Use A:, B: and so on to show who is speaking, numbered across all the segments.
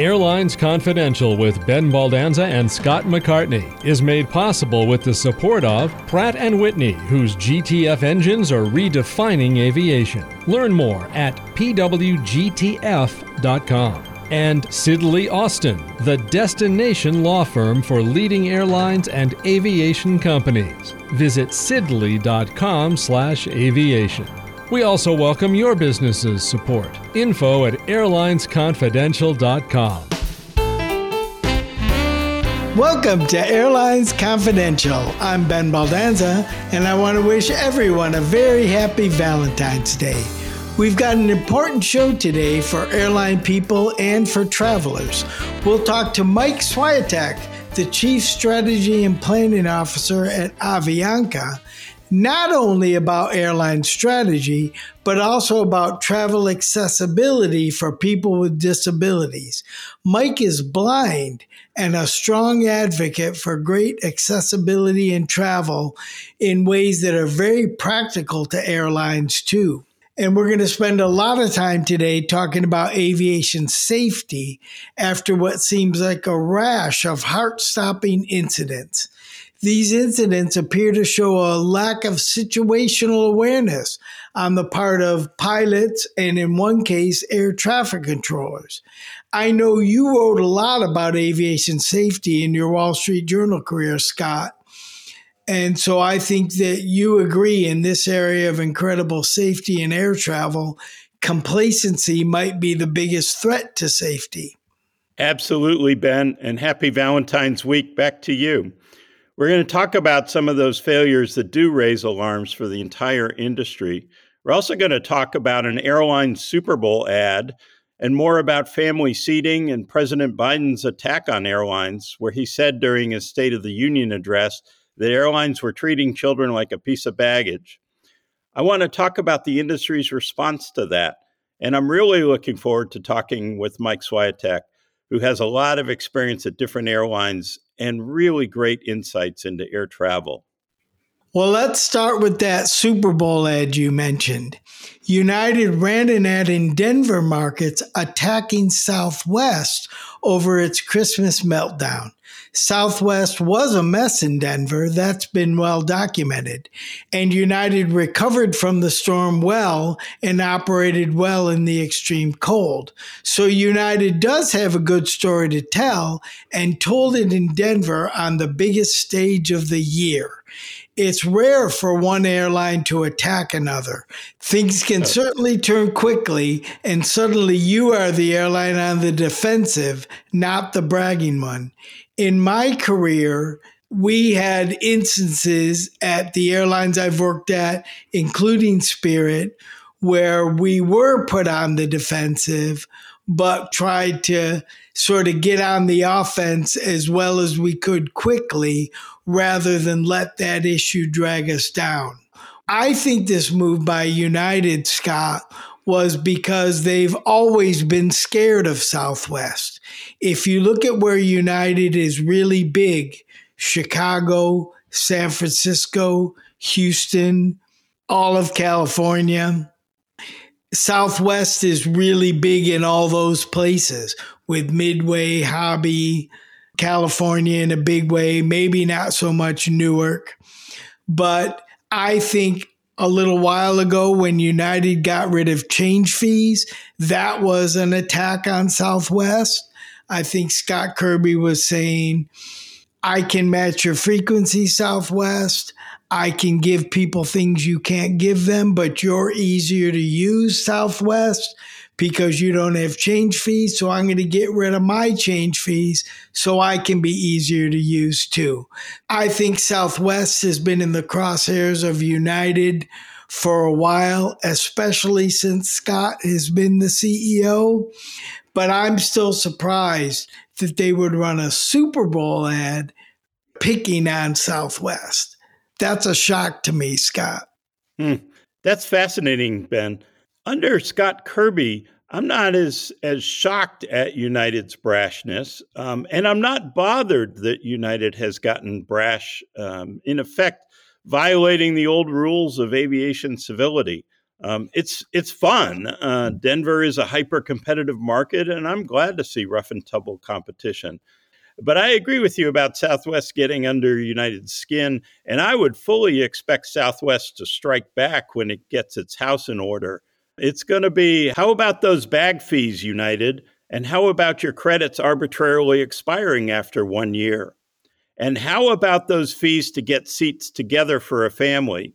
A: Airlines Confidential with Ben Baldanza and Scott McCartney is made possible with the support of Pratt & Whitney, whose GTF engines are redefining aviation. Learn more at pwgtf.com. And Sidley Austin, the destination law firm for leading airlines and aviation companies. Visit sidley.com/aviation. We also welcome your business's support. Info at airlinesconfidential.com.
B: Welcome to Airlines Confidential. I'm Ben Baldanza, and I want to wish everyone a very happy Valentine's Day. We've got an important show today for airline people and for travelers. We'll talk to Mike Swiatek, the Chief Strategy and Planning Officer at Avianca, not only about airline strategy, but also about travel accessibility for people with disabilities. Mike is blind and a strong advocate for great accessibility in travel in ways that are very practical to airlines too. And we're going to spend a lot of time today talking about aviation safety after what seems like a rash of heart stopping incidents. These incidents appear to show a lack of situational awareness on the part of pilots and, in one case, air traffic controllers. I know you wrote a lot about aviation safety in your Wall Street Journal career, Scott. And so I think that you agree in this area of incredible safety in air travel, complacency might be the biggest threat to safety.
C: Absolutely, Ben. And happy Valentine's week back to you. We're going to talk about some of those failures that do raise alarms for the entire industry. We're also going to talk about an airline Super Bowl ad and more about family seating and President Biden's attack on airlines, where he said during his State of the Union address that airlines were treating children like a piece of baggage. I want to talk about the industry's response to that. And I'm really looking forward to talking with Mike Swiatek, who has a lot of experience at different airlines and really great insights into air travel.
B: Well, let's start with that Super Bowl ad you mentioned. United ran an ad in Denver markets attacking Southwest over its Christmas meltdown. Southwest was a mess in Denver. That's been well documented. And United recovered from the storm well and operated well in the extreme cold. So United does have a good story to tell and told it in Denver on the biggest stage of the year it's rare for one airline to attack another. Things can oh. certainly turn quickly, and suddenly you are the airline on the defensive, not the bragging one in my career, we had instances at the airlines I've worked at, including Spirit, where we were put on the defensive, but tried to sort of get on the offense as well as we could quickly rather than let that issue drag us down. I think this move by United, Scott, was because they've always been scared of Southwest. If you look at where United is really big, Chicago, San Francisco, Houston, all of California, Southwest is really big in all those places with Midway, Hobby, California in a big way, maybe not so much Newark. But I think a little while ago when United got rid of change fees. That was an attack on Southwest. I think Scott Kirby was saying, I can match your frequency, Southwest. I can give people things you can't give them, but you're easier to use, Southwest because you don't have change fees. So I'm going to get rid of my change fees so I can be easier to use too. I think Southwest has been in the crosshairs of United for a while, especially since Scott has been the CEO. But I'm still surprised that they would run a Super Bowl ad picking on Southwest. That's a shock to me, Scott.
C: Hmm. That's fascinating, Ben. Under Scott Kirby, I'm not as as shocked at United's brashness, um, and I'm not bothered that United has gotten brash. Um, in effect, violating the old rules of aviation civility. Um, it's it's fun. Uh, Denver is a hyper competitive market, and I'm glad to see rough and tumble competition. But I agree with you about Southwest getting under United's skin, and I would fully expect Southwest to strike back when it gets its house in order. It's going to be how about those bag fees, United? And how about your credits arbitrarily expiring after one year? And how about those fees to get seats together for a family?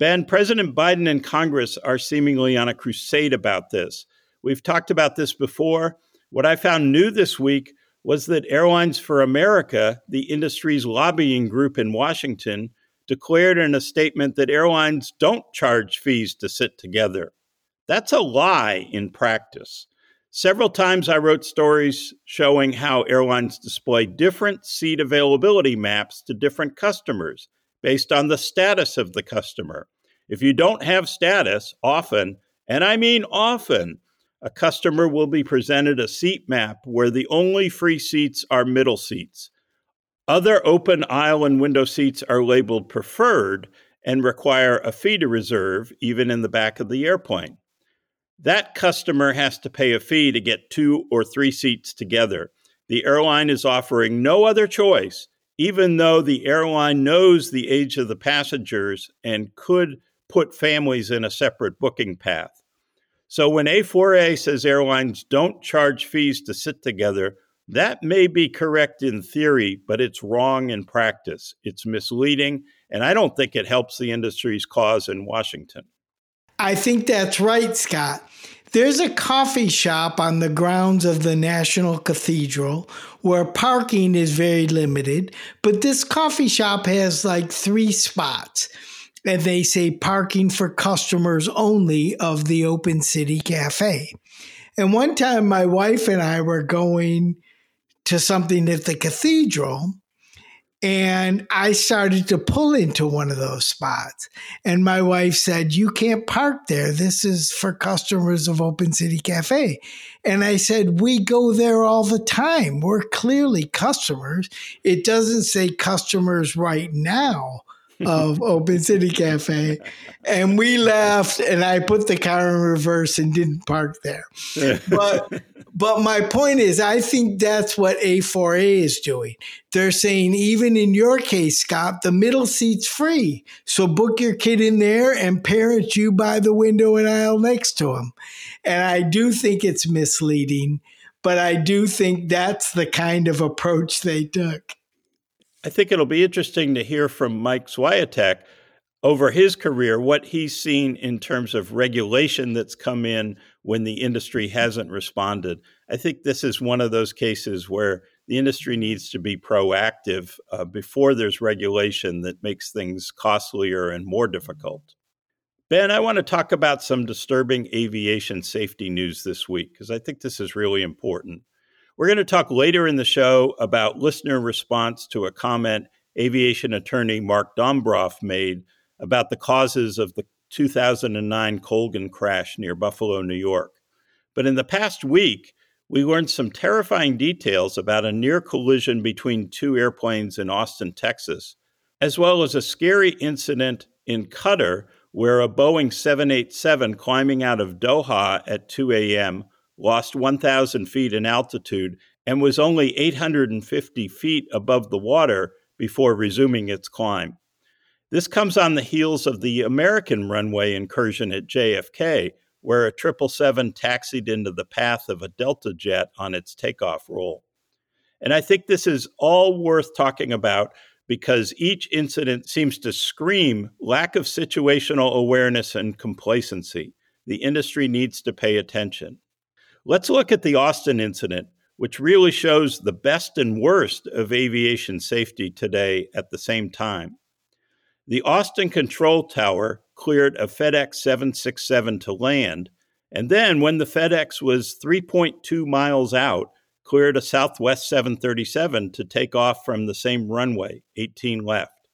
C: Ben, President Biden and Congress are seemingly on a crusade about this. We've talked about this before. What I found new this week was that Airlines for America, the industry's lobbying group in Washington, declared in a statement that airlines don't charge fees to sit together. That's a lie in practice. Several times I wrote stories showing how airlines display different seat availability maps to different customers based on the status of the customer. If you don't have status, often, and I mean often, a customer will be presented a seat map where the only free seats are middle seats. Other open aisle and window seats are labeled preferred and require a fee to reserve, even in the back of the airplane. That customer has to pay a fee to get two or three seats together. The airline is offering no other choice even though the airline knows the age of the passengers and could put families in a separate booking path. So when A4A says airlines don't charge fees to sit together, that may be correct in theory, but it's wrong in practice. It's misleading, and I don't think it helps the industry's cause in Washington.
B: I think that's right, Scott. There's a coffee shop on the grounds of the National Cathedral where parking is very limited, but this coffee shop has like three spots. And they say parking for customers only of the Open City Cafe. And one time, my wife and I were going to something at the cathedral, and I started to pull into one of those spots. And my wife said, You can't park there. This is for customers of Open City Cafe. And I said, We go there all the time. We're clearly customers. It doesn't say customers right now of Open City Cafe. And we left and I put the car in reverse and didn't park there. But but my point is I think that's what A4A is doing. They're saying even in your case, Scott, the middle seat's free. So book your kid in there and parents you by the window and aisle next to him. And I do think it's misleading, but I do think that's the kind of approach they took.
C: I think it'll be interesting to hear from Mike Swiatek over his career what he's seen in terms of regulation that's come in when the industry hasn't responded. I think this is one of those cases where the industry needs to be proactive uh, before there's regulation that makes things costlier and more difficult. Ben, I want to talk about some disturbing aviation safety news this week because I think this is really important. We're going to talk later in the show about listener response to a comment aviation attorney Mark Dombroff made about the causes of the 2009 Colgan crash near Buffalo, New York. But in the past week, we learned some terrifying details about a near collision between two airplanes in Austin, Texas, as well as a scary incident in Qatar where a Boeing 787 climbing out of Doha at 2 a.m lost 1,000 feet in altitude, and was only 850 feet above the water before resuming its climb. This comes on the heels of the American runway incursion at JFK, where a 777 taxied into the path of a Delta jet on its takeoff roll. And I think this is all worth talking about because each incident seems to scream lack of situational awareness and complacency. The industry needs to pay attention. Let's look at the Austin incident, which really shows the best and worst of aviation safety today at the same time. The Austin Control Tower cleared a FedEx 767 to land, and then when the FedEx was 3.2 miles out, cleared a Southwest 737 to take off from the same runway, 18 left.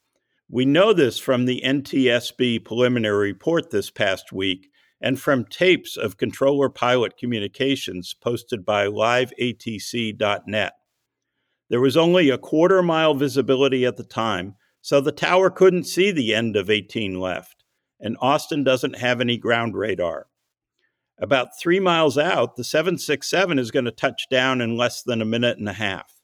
C: We know this from the NTSB preliminary report this past week and from tapes of controller pilot communications posted by liveatc.net. There was only a quarter mile visibility at the time, so the tower couldn't see the end of 18 left. and Austin doesn't have any ground radar. About three miles out, the 767 is going to touch down in less than a minute and a half.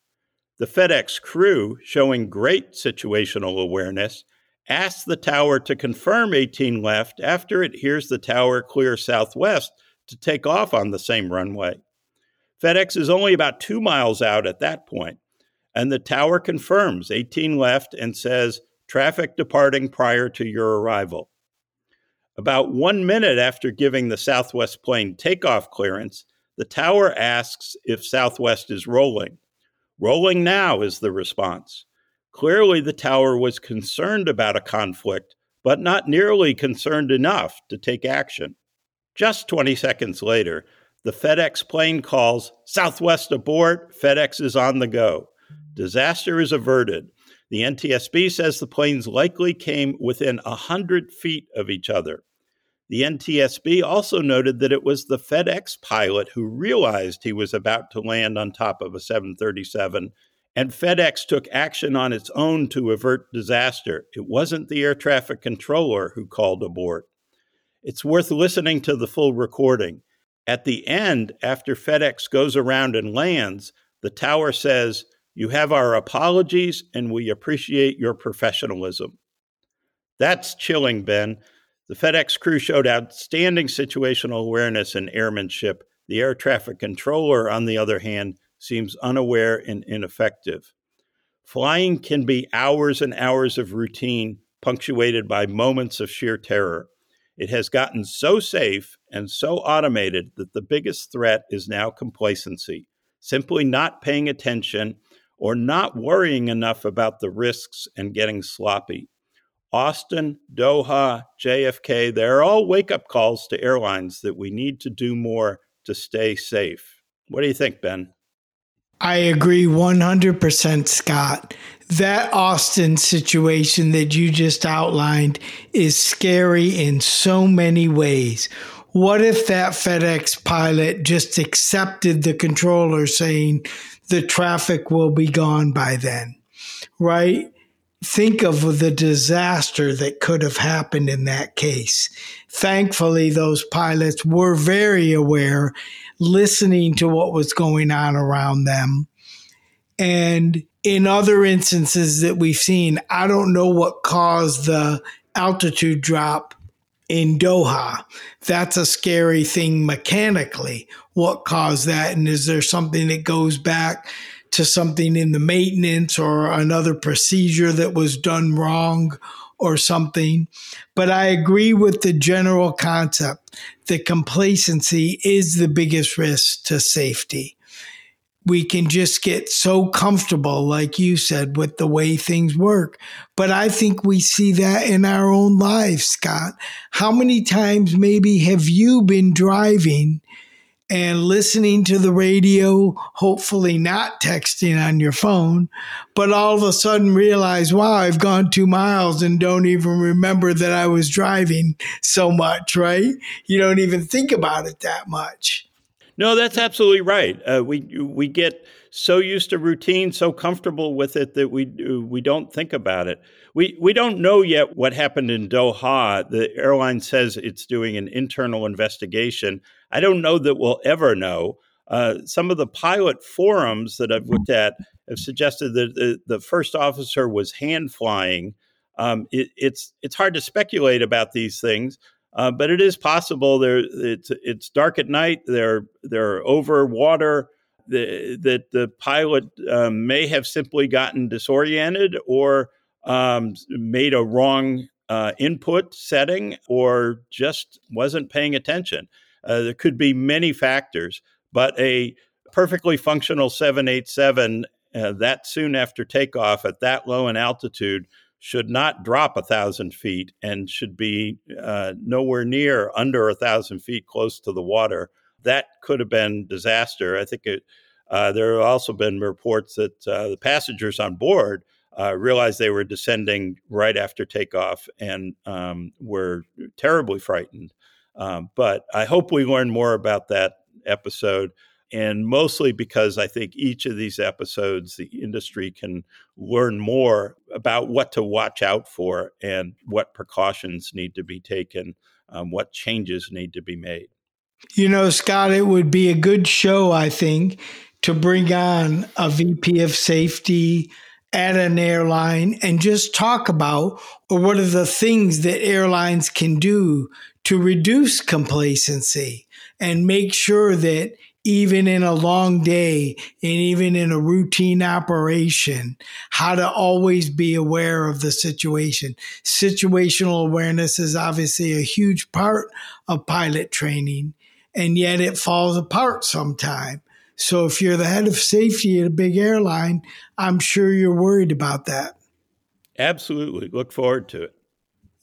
C: The FedEx crew, showing great situational awareness, asks the tower to confirm 18 left after it hears the tower clear southwest to take off on the same runway. FedEx is only about two miles out at that point, and the tower confirms 18 left and says traffic departing prior to your arrival. About one minute after giving the Southwest plane takeoff clearance, the tower asks if Southwest is rolling. Rolling now is the response. Clearly, the tower was concerned about a conflict, but not nearly concerned enough to take action. Just 20 seconds later, the FedEx plane calls Southwest abort, FedEx is on the go. Disaster is averted. The NTSB says the planes likely came within 100 feet of each other. The NTSB also noted that it was the FedEx pilot who realized he was about to land on top of a 737, and FedEx took action on its own to avert disaster. It wasn't the air traffic controller who called abort. It's worth listening to the full recording. At the end, after FedEx goes around and lands, the tower says, You have our apologies and we appreciate your professionalism. That's chilling, Ben. The FedEx crew showed outstanding situational awareness and airmanship. The air traffic controller, on the other hand, seems unaware and ineffective. Flying can be hours and hours of routine, punctuated by moments of sheer terror. It has gotten so safe and so automated that the biggest threat is now complacency, simply not paying attention or not worrying enough about the risks and getting sloppy. Austin, Doha, JFK, they're all wake up calls to airlines that we need to do more to stay safe. What do you think, Ben?
B: I agree 100%, Scott. That Austin situation that you just outlined is scary in so many ways. What if that FedEx pilot just accepted the controller saying the traffic will be gone by then? Right? Think of the disaster that could have happened in that case. Thankfully, those pilots were very aware, listening to what was going on around them. And in other instances that we've seen, I don't know what caused the altitude drop in Doha. That's a scary thing mechanically. What caused that? And is there something that goes back to something in the maintenance or another procedure that was done wrong or something. But I agree with the general concept that complacency is the biggest risk to safety. We can just get so comfortable, like you said, with the way things work. But I think we see that in our own lives, Scott. How many times maybe have you been driving and listening to the radio, hopefully not texting on your phone, but all of a sudden realize, wow, I've gone two miles and don't even remember that I was driving so much, right? You don't even think about it that much.
C: No, that's absolutely right. Uh, we we get so used to routine, so comfortable with it that we we don't think about it. We we don't know yet what happened in Doha. The airline says it's doing an internal investigation. I don't know that we'll ever know. Uh, some of the pilot forums that I've looked at have suggested that the, the first officer was hand flying. Um, it, it's it's hard to speculate about these things, uh, but it is possible. There, it's it's dark at night. They're they're over water. The, that the pilot um, may have simply gotten disoriented or um, made a wrong uh, input setting or just wasn't paying attention. Uh, there could be many factors, but a perfectly functional 787 uh, that soon after takeoff at that low an altitude should not drop a thousand feet and should be uh, nowhere near under a thousand feet close to the water. That could have been disaster. I think it, uh, there have also been reports that uh, the passengers on board uh, realized they were descending right after takeoff and um, were terribly frightened. Um, but I hope we learn more about that episode. And mostly because I think each of these episodes, the industry can learn more about what to watch out for and what precautions need to be taken, um, what changes need to be made.
B: You know, Scott, it would be a good show, I think, to bring on a VP of safety at an airline and just talk about what are the things that airlines can do to reduce complacency and make sure that even in a long day and even in a routine operation, how to always be aware of the situation. Situational awareness is obviously a huge part of pilot training, and yet it falls apart sometimes. So if you're the head of safety at a big airline, I'm sure you're worried about that.
C: Absolutely. Look forward to it.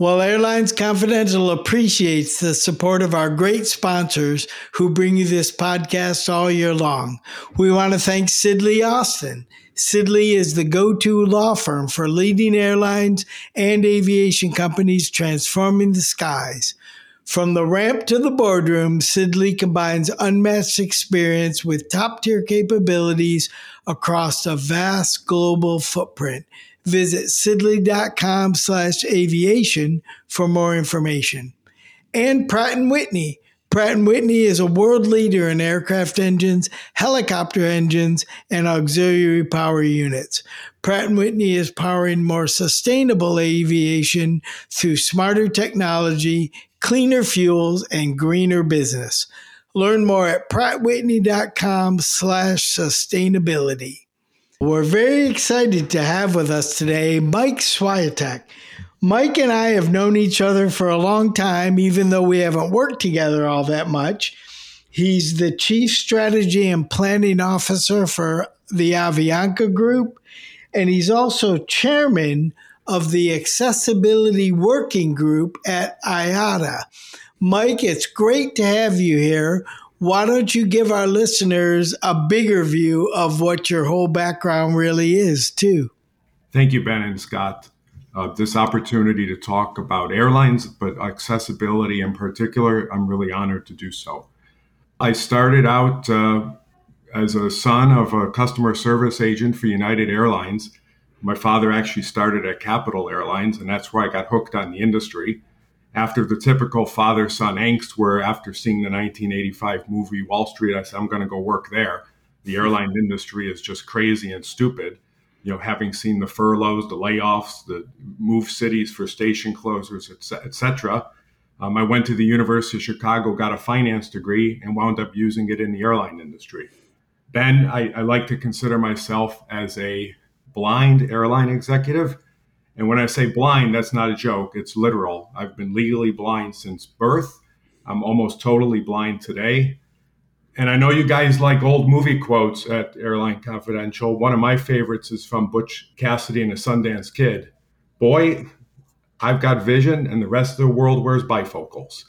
B: Well, Airlines Confidential appreciates the support of our great sponsors who bring you this podcast all year long. We want to thank Sidley Austin. Sidley is the go to law firm for leading airlines and aviation companies transforming the skies. From the ramp to the boardroom, Sidley combines unmatched experience with top tier capabilities across a vast global footprint. Visit sidley.com slash aviation for more information. And Pratt & Whitney. Pratt & Whitney is a world leader in aircraft engines, helicopter engines, and auxiliary power units. Pratt & Whitney is powering more sustainable aviation through smarter technology, cleaner fuels, and greener business. Learn more at prattwhitney.com slash sustainability. We're very excited to have with us today Mike Swiatek. Mike and I have known each other for a long time, even though we haven't worked together all that much. He's the Chief Strategy and Planning Officer for the Avianca Group, and he's also Chairman of the Accessibility Working Group at IATA. Mike, it's great to have you here why don't you give our listeners a bigger view of what your whole background really is, too?
D: Thank you, Ben and Scott. Uh, this opportunity to talk about airlines, but accessibility in particular, I'm really honored to do so. I started out uh, as a son of a customer service agent for United Airlines. My father actually started at Capital Airlines, and that's where I got hooked on the industry after the typical father son angst, where after seeing the 1985 movie Wall Street, I said, I'm going to go work there. The airline industry is just crazy and stupid. You know, having seen the furloughs, the layoffs, the move cities for station closures, etc. Um, I went to the University of Chicago, got a finance degree, and wound up using it in the airline industry. Ben, I, I like to consider myself as a blind airline executive and when I say blind, that's not a joke, it's literal. I've been legally blind since birth. I'm almost totally blind today. And I know you guys like old movie quotes at Airline Confidential. One of my favorites is from Butch Cassidy and the Sundance Kid. Boy, I've got vision, and the rest of the world wears bifocals.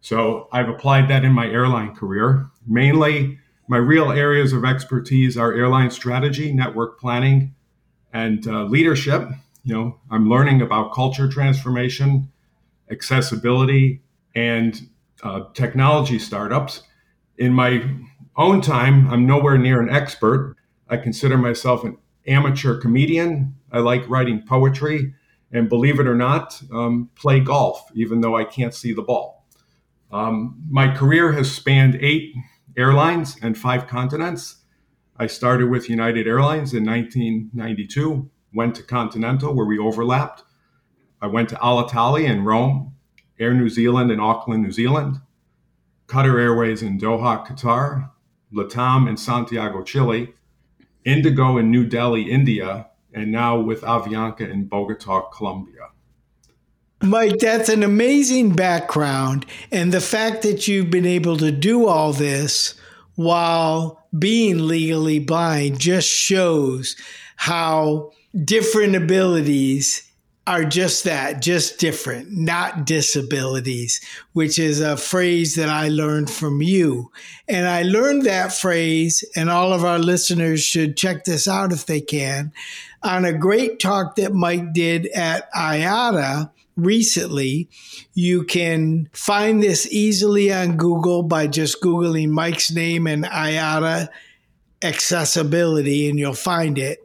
D: So I've applied that in my airline career. Mainly, my real areas of expertise are airline strategy, network planning, and uh, leadership you know, I'm learning about culture transformation, accessibility, and uh, technology startups. In my own time, I'm nowhere near an expert. I consider myself an amateur comedian. I like writing poetry, and believe it or not, um, play golf, even though I can't see the ball. Um, my career has spanned eight airlines and five continents. I started with United Airlines in 1992 went to Continental where we overlapped. I went to Alitalia in Rome, Air New Zealand in Auckland, New Zealand, Qatar Airways in Doha, Qatar, Latam in Santiago, Chile, Indigo in New Delhi, India, and now with Avianca in Bogota, Colombia.
B: Mike, that's an amazing background. And the fact that you've been able to do all this while being legally blind just shows how different abilities are just that, just different, not disabilities, which is a phrase that I learned from you. And I learned that phrase, and all of our listeners should check this out if they can, on a great talk that Mike did at IATA recently. You can find this easily on Google by just Googling Mike's name and IATA accessibility, and you'll find it.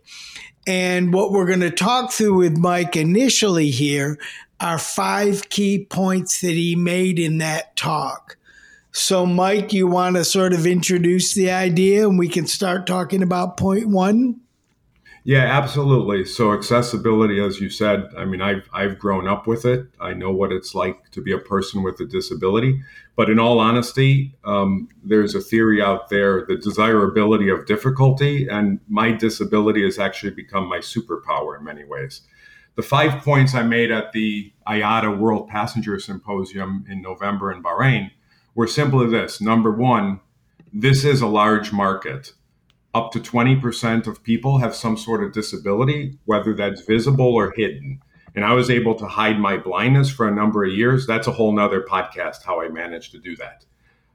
B: And what we're going to talk through with Mike initially here are five key points that he made in that talk. So, Mike, you want to sort of introduce the idea and we can start talking about point one?
D: Yeah, absolutely. So accessibility, as you said, I mean, I've I've grown up with it. I know what it's like to be a person with a disability. But in all honesty, um, there's a theory out there: the desirability of difficulty, and my disability has actually become my superpower in many ways. The five points I made at the IATA World Passenger Symposium in November in Bahrain were simply this: number one, this is a large market up to 20% of people have some sort of disability, whether that's visible or hidden. And I was able to hide my blindness for a number of years. That's a whole nother podcast, how I managed to do that.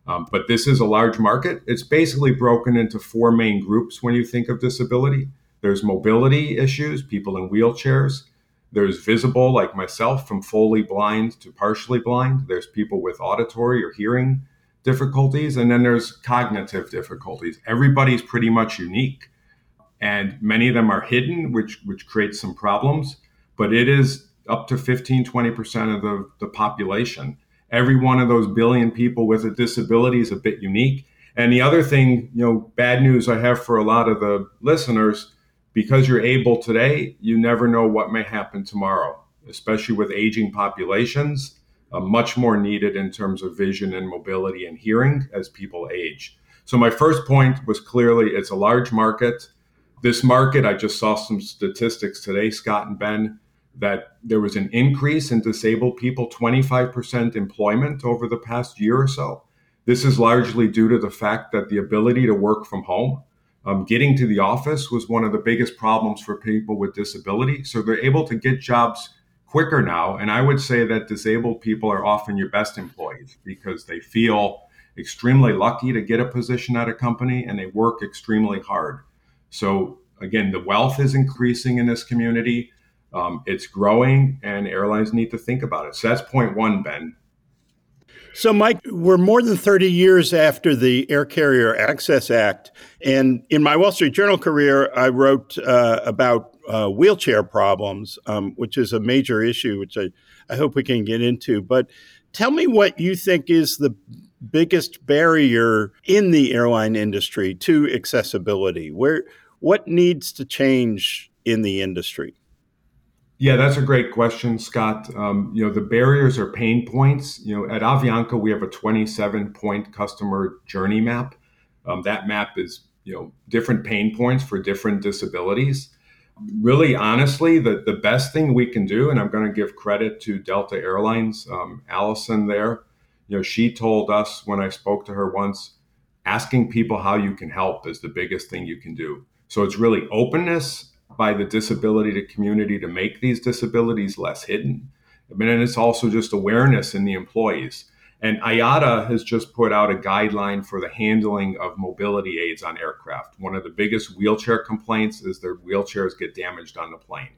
D: Um, but this is a large market. It's basically broken into four main groups when you think of disability there's mobility issues, people in wheelchairs. There's visible, like myself, from fully blind to partially blind. There's people with auditory or hearing difficulties, and then there's cognitive difficulties. Everybody's pretty much unique, and many of them are hidden, which which creates some problems. But it is up to 15, 20% of the, the population. Every one of those billion people with a disability is a bit unique. And the other thing, you know, bad news I have for a lot of the listeners, because you're able today, you never know what may happen tomorrow, especially with aging populations uh, much more needed in terms of vision and mobility and hearing as people age. So, my first point was clearly it's a large market. This market, I just saw some statistics today, Scott and Ben, that there was an increase in disabled people, 25% employment over the past year or so. This is largely due to the fact that the ability to work from home, um, getting to the office was one of the biggest problems for people with disability. So they're able to get jobs quicker now. And I would say that disabled people are often your best employees because they feel extremely lucky to get a position at a company and they work extremely hard. So, again, the wealth is increasing in this community. Um, it's growing, and airlines need to think about it. So, that's point one, Ben.
C: So, Mike, we're more than 30 years after the Air Carrier Access Act. And in my Wall Street Journal career, I wrote uh, about uh, wheelchair problems, um, which is a major issue, which I, I hope we can get into. But tell me what you think is the biggest barrier in the airline industry to accessibility. Where what needs to change in the industry?
D: Yeah, that's a great question, Scott. Um, you know, the barriers are pain points. You know, at Avianca, we have a 27 point customer journey map. Um, that map is, you know, different pain points for different disabilities really honestly the, the best thing we can do and i'm going to give credit to delta airlines um, allison there. You know she told us when i spoke to her once asking people how you can help is the biggest thing you can do. So it's really openness by the disability to community to make these disabilities less hidden. I mean, and it's also just awareness in the employees and IATA has just put out a guideline for the handling of mobility aids on aircraft. One of the biggest wheelchair complaints is their wheelchairs get damaged on the plane.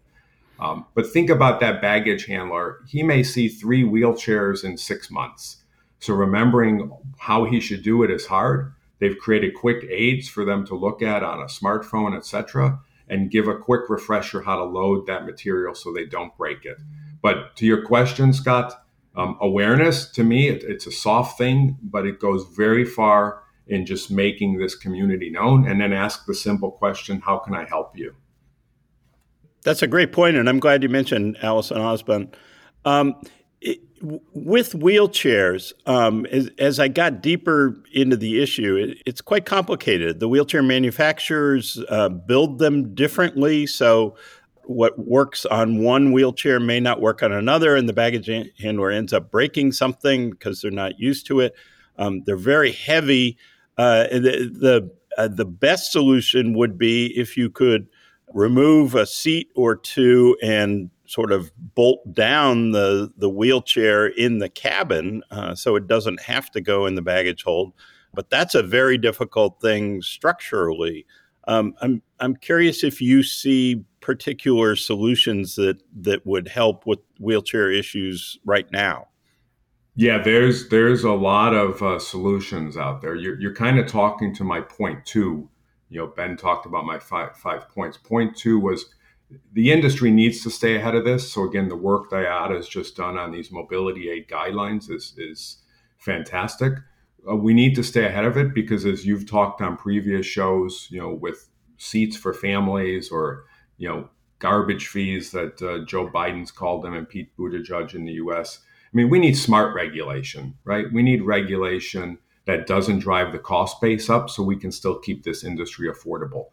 D: Um, but think about that baggage handler. He may see three wheelchairs in six months. So remembering how he should do it is hard. They've created quick aids for them to look at on a smartphone, etc., and give a quick refresher how to load that material so they don't break it. But to your question, Scott, um, awareness to me, it, it's a soft thing, but it goes very far in just making this community known. And then ask the simple question How can I help you?
C: That's a great point, and I'm glad you mentioned Allison Osborne. Um, it, with wheelchairs, um, as, as, I got deeper into the issue, it, it's quite complicated. The wheelchair manufacturers uh, build them differently, so what works on one wheelchair may not work on another, and the baggage handler ends up breaking something because they're not used to it. Um, they're very heavy. Uh, the the, uh, the best solution would be if you could remove a seat or two and sort of bolt down the the wheelchair in the cabin uh, so it doesn't have to go in the baggage hold. But that's a very difficult thing structurally. Um, I'm I'm curious if you see particular solutions that that would help with wheelchair issues right now.
D: Yeah, there's there's a lot of uh, solutions out there. You're you're kind of talking to my point two. You know, Ben talked about my five five points. Point two was the industry needs to stay ahead of this. So again, the work that IATA has just done on these mobility aid guidelines is is fantastic. Uh, we need to stay ahead of it because, as you've talked on previous shows, you know, with seats for families or you know garbage fees that uh, Joe Biden's called them and Pete Buttigieg in the U.S. I mean, we need smart regulation, right? We need regulation that doesn't drive the cost base up, so we can still keep this industry affordable.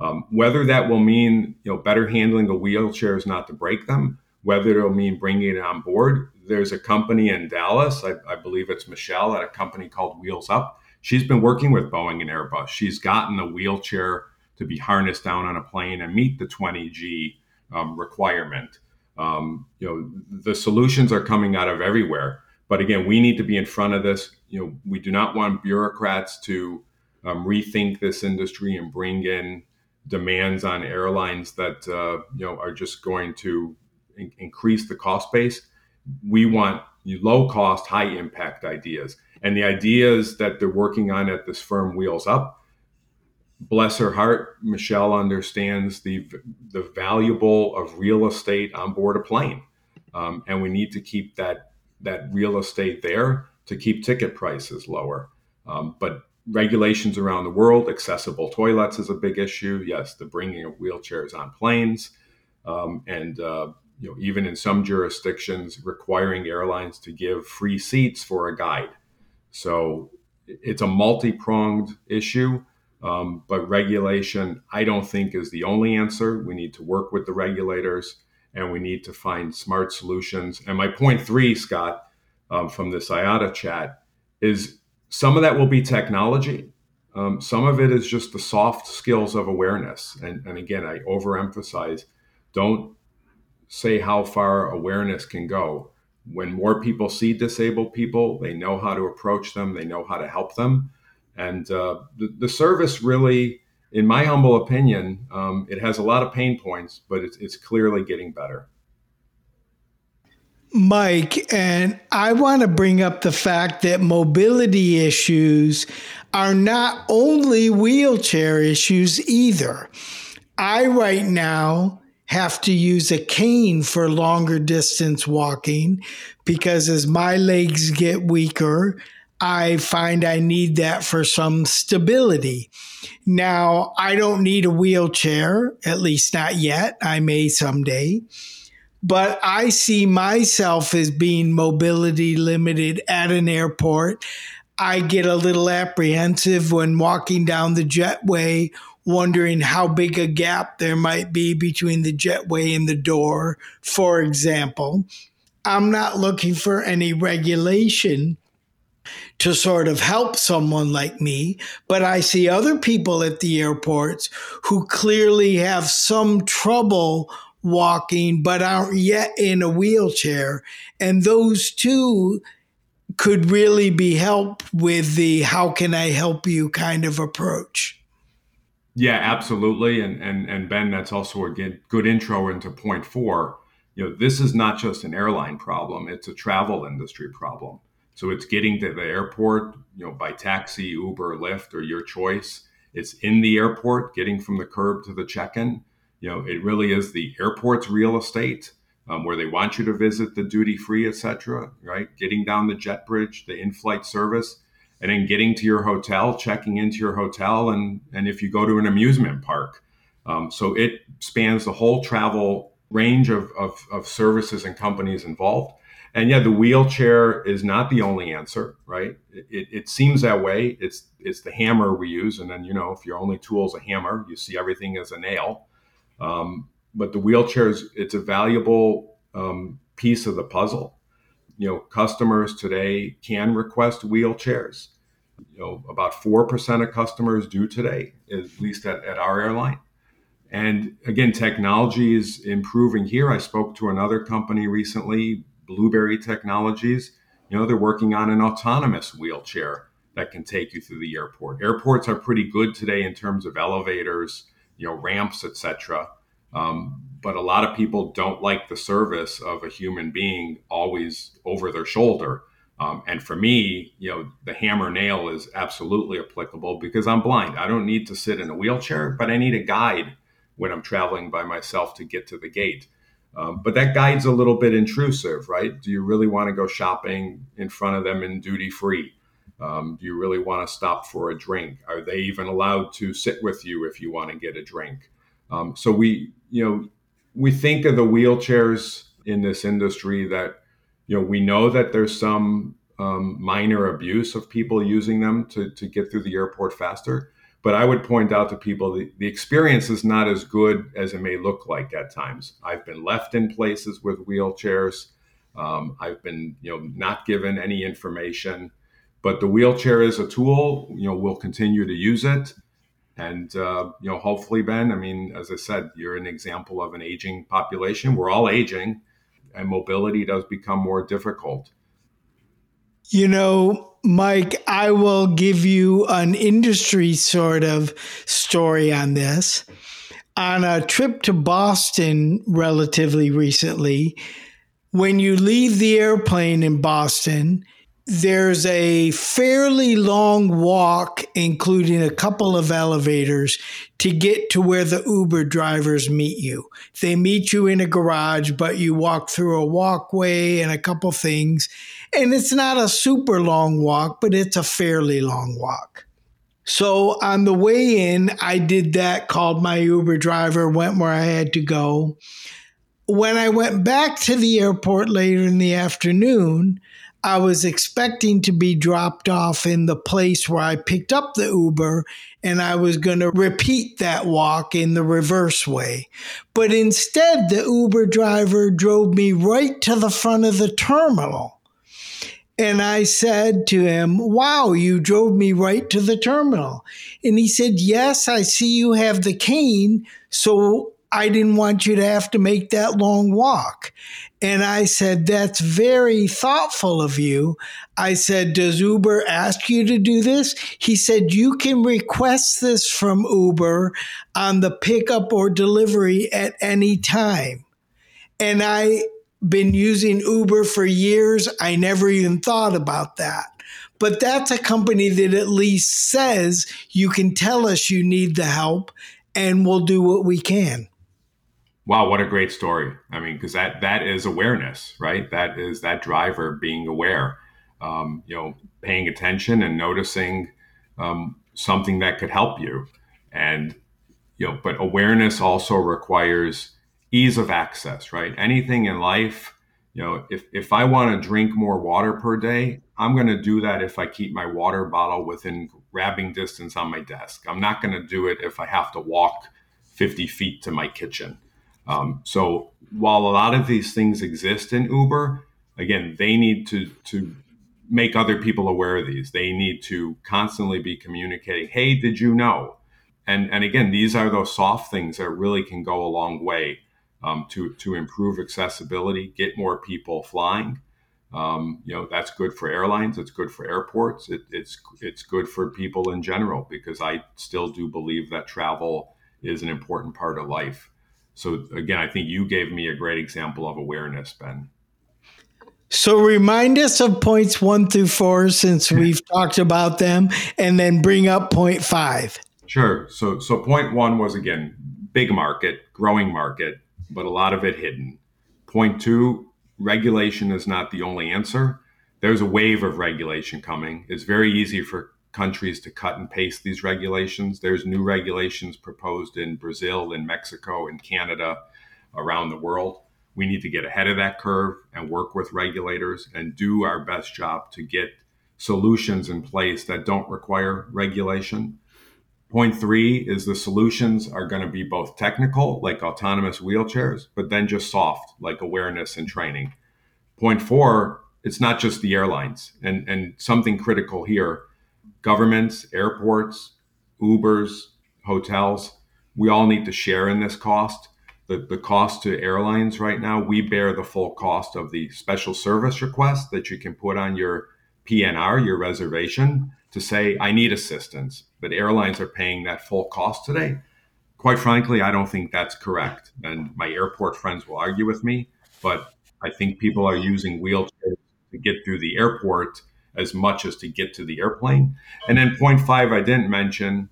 D: Um, whether that will mean you know better handling of wheelchairs, not to break them, whether it'll mean bringing it on board. There's a company in Dallas, I, I believe it's Michelle, at a company called Wheels Up. She's been working with Boeing and Airbus. She's gotten a wheelchair to be harnessed down on a plane and meet the 20G um, requirement. Um, you know, the solutions are coming out of everywhere. But again, we need to be in front of this. You know, we do not want bureaucrats to um, rethink this industry and bring in demands on airlines that uh, you know are just going to in- increase the cost base. We want low cost, high impact ideas, and the ideas that they're working on at this firm Wheels Up bless her heart, Michelle understands the the valuable of real estate on board a plane, um, and we need to keep that that real estate there to keep ticket prices lower. Um, but regulations around the world, accessible toilets is a big issue. Yes, the bringing of wheelchairs on planes, um, and uh, you know even in some jurisdictions requiring airlines to give free seats for a guide. So it's a multi pronged issue. Um, but regulation, I don't think, is the only answer. We need to work with the regulators and we need to find smart solutions. And my point three, Scott, um, from this IATA chat, is some of that will be technology. Um, some of it is just the soft skills of awareness. And, and again, I overemphasize don't say how far awareness can go. When more people see disabled people, they know how to approach them, they know how to help them. And uh, the, the service really, in my humble opinion, um, it has a lot of pain points, but it's, it's clearly getting better.
B: Mike, and I want to bring up the fact that mobility issues are not only wheelchair issues either. I, right now, have to use a cane for longer distance walking because as my legs get weaker, I find I need that for some stability. Now, I don't need a wheelchair, at least not yet. I may someday. But I see myself as being mobility limited at an airport. I get a little apprehensive when walking down the jetway, wondering how big a gap there might be between the jetway and the door, for example. I'm not looking for any regulation to sort of help someone like me, but I see other people at the airports who clearly have some trouble walking but aren't yet in a wheelchair. And those two could really be helped with the how can I help you kind of approach.
D: Yeah, absolutely. And and and Ben, that's also a good, good intro into point four. You know, this is not just an airline problem, it's a travel industry problem. So it's getting to the airport, you know, by taxi, Uber, Lyft, or your choice. It's in the airport, getting from the curb to the check-in. You know, it really is the airport's real estate um, where they want you to visit the duty free, etc. Right, getting down the jet bridge, the in-flight service, and then getting to your hotel, checking into your hotel, and and if you go to an amusement park. Um, so it spans the whole travel range of, of, of services and companies involved. And yeah, the wheelchair is not the only answer, right? It, it, seems that way. It's it's the hammer we use, and then you know, if your only tool is a hammer, you see everything as a nail. Um, but the wheelchairs, it's a valuable um, piece of the puzzle. You know, customers today can request wheelchairs. You know, about four percent of customers do today, at least at, at our airline. And again, technology is improving here. I spoke to another company recently, Blueberry Technologies. You know, they're working on an autonomous wheelchair that can take you through the airport. Airports are pretty good today in terms of elevators, you know, ramps, etc. Um, but a lot of people don't like the service of a human being always over their shoulder. Um, and for me, you know, the hammer nail is absolutely applicable because I'm blind. I don't need to sit in a wheelchair, but I need a guide when I'm traveling by myself to get to the gate. Um, but that guide's a little bit intrusive, right? Do you really want to go shopping in front of them in duty free? Um, do you really want to stop for a drink? Are they even allowed to sit with you if you want to get a drink? Um, so we, you know, we think of the wheelchairs in this industry that, you know, we know that there's some um, minor abuse of people using them to, to get through the airport faster. But I would point out to people the, the experience is not as good as it may look like at times. I've been left in places with wheelchairs. Um, I've been, you know, not given any information. But the wheelchair is a tool. You know, we'll continue to use it. And, uh, you know, hopefully, Ben, I mean, as I said, you're an example of an aging population. We're all aging, and mobility does become more difficult.
B: You know, Mike, I will give you an industry sort of story on this. On a trip to Boston relatively recently, when you leave the airplane in Boston, there's a fairly long walk, including a couple of elevators, to get to where the Uber drivers meet you. They meet you in a garage, but you walk through a walkway and a couple things. And it's not a super long walk, but it's a fairly long walk. So on the way in, I did that, called my Uber driver, went where I had to go. When I went back to the airport later in the afternoon, I was expecting to be dropped off in the place where I picked up the Uber and I was going to repeat that walk in the reverse way. But instead, the Uber driver drove me right to the front of the terminal. And I said to him, Wow, you drove me right to the terminal. And he said, Yes, I see you have the cane. So I didn't want you to have to make that long walk. And I said, That's very thoughtful of you. I said, Does Uber ask you to do this? He said, You can request this from Uber on the pickup or delivery at any time. And I've been using Uber for years. I never even thought about that. But that's a company that at least says you can tell us you need the help and we'll do what we can.
D: Wow, what a great story! I mean, because that that is awareness, right? That is that driver being aware, um, you know, paying attention and noticing um, something that could help you, and you know, but awareness also requires ease of access, right? Anything in life, you know, if if I want to drink more water per day, I'm going to do that if I keep my water bottle within grabbing distance on my desk. I'm not going to do it if I have to walk 50 feet to my kitchen um, so while a lot of these things exist in Uber, again, they need to to make other people aware of these. They need to constantly be communicating, "Hey, did you know?" And and again, these are those soft things that really can go a long way um, to to improve accessibility, get more people flying. Um, you know that's good for airlines. It's good for airports. It, it's it's good for people in general because I still do believe that travel is an important part of life. So again, I think you gave me a great example of awareness, Ben.
B: So remind us of points one through four since we've talked about them, and then bring up point five.
D: Sure. So so point one was again big market, growing market, but a lot of it hidden. Point two, regulation is not the only answer. There's a wave of regulation coming. It's very easy for countries to cut and paste these regulations. There's new regulations proposed in Brazil, in Mexico, in Canada, around the world. We need to get ahead of that curve and work with regulators and do our best job to get solutions in place that don't require regulation. Point three is the solutions are going to be both technical, like autonomous wheelchairs, but then just soft, like awareness and training. Point four, it's not just the airlines. And, and something critical here governments, airports, Ubers, hotels, we all need to share in this cost. The, the cost to airlines right now, we bear the full cost of the special service request that you can put on your PNR, your reservation. to say, I need assistance, but airlines are paying that full cost today. Quite frankly, I don't think that's correct. And my airport friends will argue with me, but I think people are using wheelchairs to get through the airport as much as to get to the airplane. And then point five I didn't mention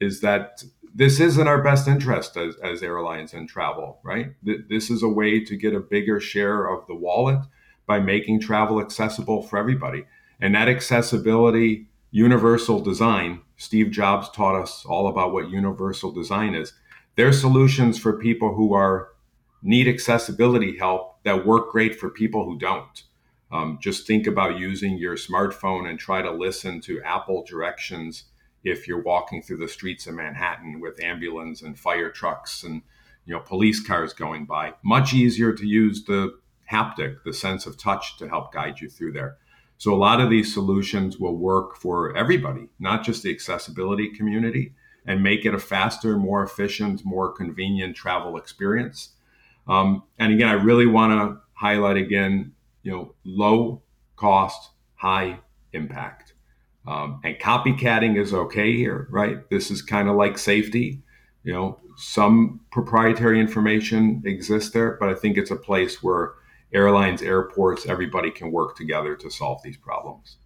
D: is that this is in our best interest as, as airlines and travel, right? This is a way to get a bigger share of the wallet by making travel accessible for everybody. And that accessibility, universal design, Steve Jobs taught us all about what universal design is. They're solutions for people who are need accessibility help that work great for people who don't. Um, just think about using your smartphone and try to listen to Apple directions if you're walking through the streets of Manhattan with ambulance and fire trucks and you know police cars going by. Much easier to use the haptic, the sense of touch to help guide you through there. So a lot of these solutions will work for everybody, not just the accessibility community, and make it a faster, more efficient, more convenient travel experience. Um, and again, I really want to highlight again, you know, low cost, high impact. Um, and copycatting is okay here, right? This is kind of like safety. You know, some proprietary information exists there, but I think it's a place where airlines, airports, everybody can work together to solve these problems.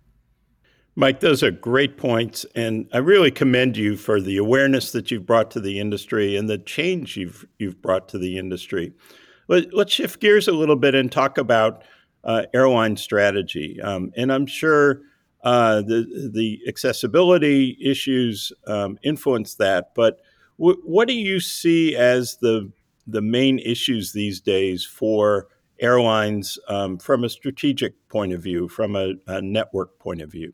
C: Mike, those are great points. And I really commend you for the awareness that you've brought to the industry and the change you've, you've brought to the industry. Let, us shift gears a little bit and talk about airline strategy. Um, and I'm sure uh, the, the accessibility issues um, influence that. But w- what do you see as the, the main issues these days for airlines um, from a strategic point of view, from a, a network point of view?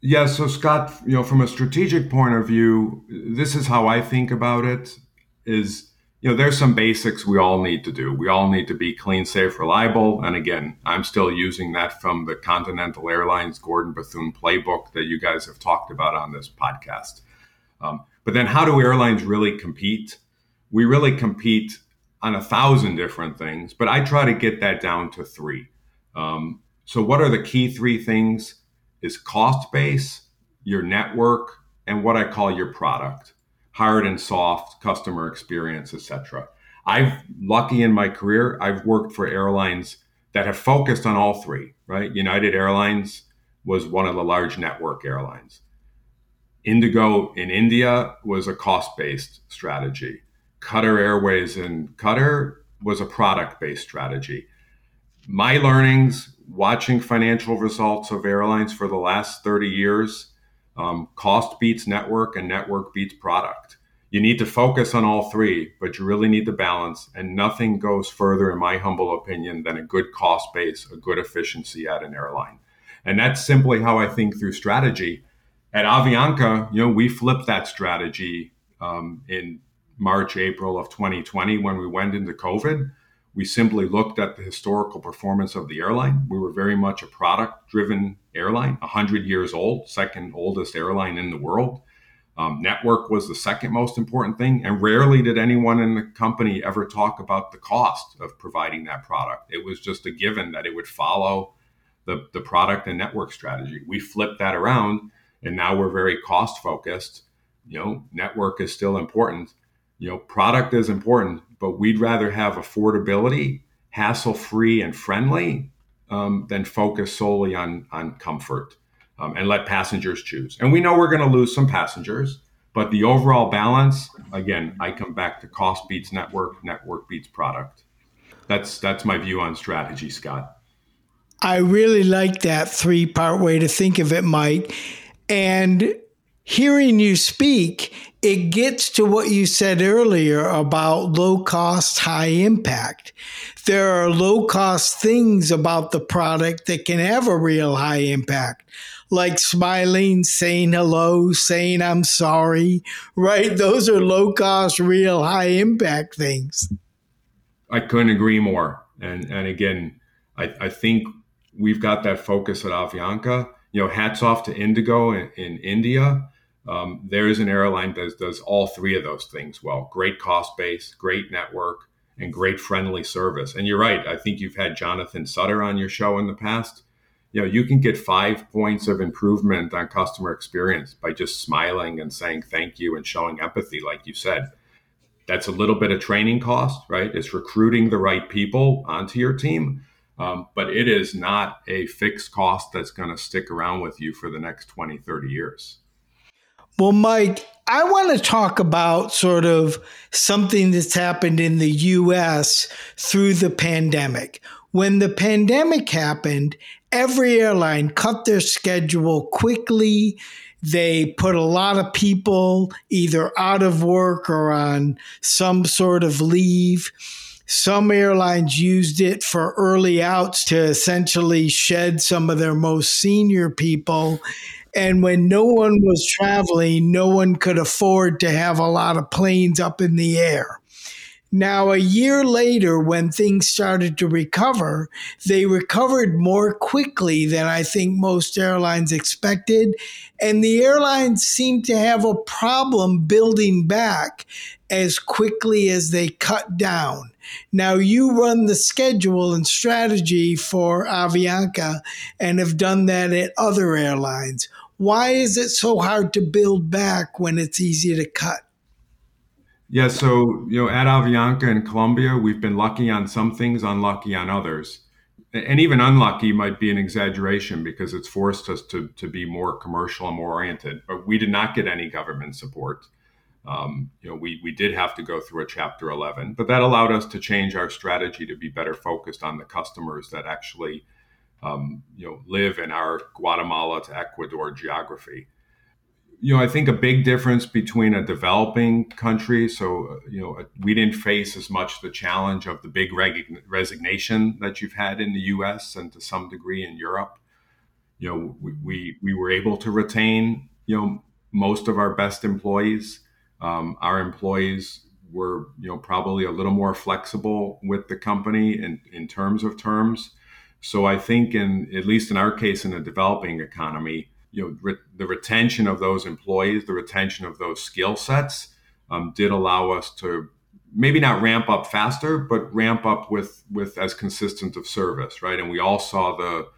D: Yeah, so Scott, you know, from a strategic point of view, this is how I think about it is you know, there's some basics we all need to do. We all need to be clean, safe, reliable. And again, I'm still using that from the Continental Airlines Gordon Bethune playbook that you guys have talked about on this podcast. Um, but then, how do airlines really compete? We really compete on a thousand different things, but I try to get that down to three. Um, so, what are the key three things? Is cost base, your network, and what I call your product, hard and soft, customer experience, etc. I've lucky in my career, I've worked for airlines that have focused on all three. Right, United Airlines was one of the large network airlines. Indigo in India was a cost based strategy. Qatar Airways in Qatar was a product based strategy. My learnings watching financial results of airlines for the last 30 years um, cost beats network and network beats product. You need to focus on all three, but you really need to balance. And nothing goes further, in my humble opinion, than a good cost base, a good efficiency at an airline. And that's simply how I think through strategy. At Avianca, you know, we flipped that strategy um, in March, April of 2020 when we went into COVID. We simply looked at the historical performance of the airline. We were very much a product driven airline, 100 years old, second oldest airline in the world. Um, network was the second most important thing. And rarely did anyone in the company ever talk about the cost of providing that product. It was just a given that it would follow the, the product and network strategy. We flipped that around and now we're very cost focused. You know, network is still important you know, product is important, but we'd rather have affordability, hassle free, and friendly um, than focus solely on on comfort um, and let passengers choose. And we know we're going to lose some passengers, but the overall balance, again, I come back to cost beats network, network beats product. That's that's my view on strategy, Scott.
B: I really like that three part way to think of it, Mike. And hearing you speak, it gets to what you said earlier about low cost, high impact. There are low cost things about the product that can have a real high impact, like smiling, saying hello, saying I'm sorry, right? Those are low cost, real high impact things.
D: I couldn't agree more. And, and again, I, I think we've got that focus at Avianca. You know, hats off to Indigo in, in India um, there is an airline that does all three of those things well great cost base, great network, and great friendly service. And you're right. I think you've had Jonathan Sutter on your show in the past. you know, you can get five points of improvement on customer experience by just smiling and saying thank you and showing empathy, like you said. That's a little bit of training cost, right? It's recruiting the right people onto your team. Um, but it is not a fixed cost that's going to stick around with you for the next 20, 30 years.
B: Well, Mike, I want to talk about sort of something that's happened in the US through the pandemic. When the pandemic happened, every airline cut their schedule quickly. They put a lot of people either out of work or on some sort of leave. Some airlines used it for early outs to essentially shed some of their most senior people. And when no one was traveling, no one could afford to have a lot of planes up in the air. Now, a year later, when things started to recover, they recovered more quickly than I think most airlines expected. And the airlines seem to have a problem building back as quickly as they cut down. Now, you run the schedule and strategy for Avianca and have done that at other airlines. Why is it so hard to build back when it's easy to cut?
D: Yeah, so you know, at Avianca in Colombia, we've been lucky on some things, unlucky on others. And even unlucky might be an exaggeration because it's forced us to, to be more commercial and more oriented. But we did not get any government support. Um, you know, we, we did have to go through a Chapter 11, but that allowed us to change our strategy to be better focused on the customers that actually, um, you know, live in our Guatemala to Ecuador geography you know, I think a big difference between a developing country. So, you know, we didn't face as much the challenge of the big reg- resignation that you've had in the U.S. and to some degree in Europe. You know, we, we, we were able to retain, you know, most of our best employees. Um, our employees were, you know, probably a little more flexible with the company in, in terms of terms. So I think in, at least in our case, in a developing economy, you know re- the retention of those employees, the retention of those skill sets, um, did allow us to maybe not ramp up faster, but ramp up with with as consistent of service, right? And we all saw the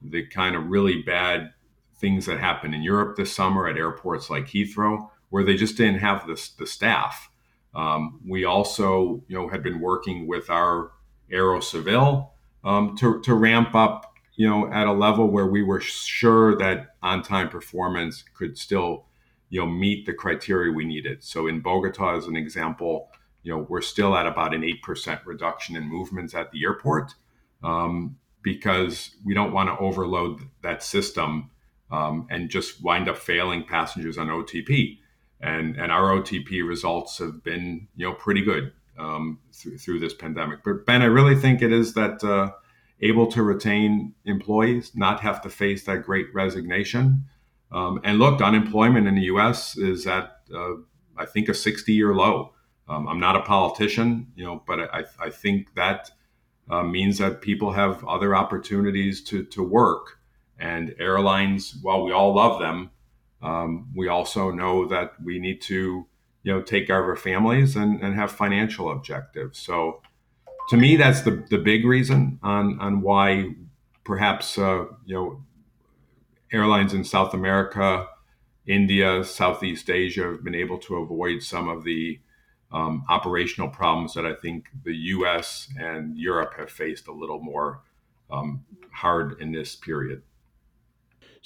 D: the kind of really bad things that happened in Europe this summer at airports like Heathrow, where they just didn't have the, the staff. Um, we also, you know, had been working with our Aero Civil um, to, to ramp up you know, at a level where we were sure that on-time performance could still, you know, meet the criteria we needed. So in Bogota, as an example, you know, we're still at about an eight percent reduction in movements at the airport um, because we don't want to overload that system um, and just wind up failing passengers on OTP. And and our OTP results have been, you know, pretty good um, through through this pandemic. But Ben, I really think it is that. Uh, able to retain employees, not have to face that great resignation. Um, and look, unemployment in the U.S. is at, uh, I think, a 60-year low. Um, I'm not a politician, you know, but I, I think that uh, means that people have other opportunities to to work. And airlines, while we all love them, um, we also know that we need to, you know, take care of our families and, and have financial objectives. So to me, that's the, the big reason on, on why perhaps, uh, you know, airlines in South America, India, Southeast Asia have been able to avoid some of the um, operational problems that I think the US and Europe have faced a little more um, hard in this period.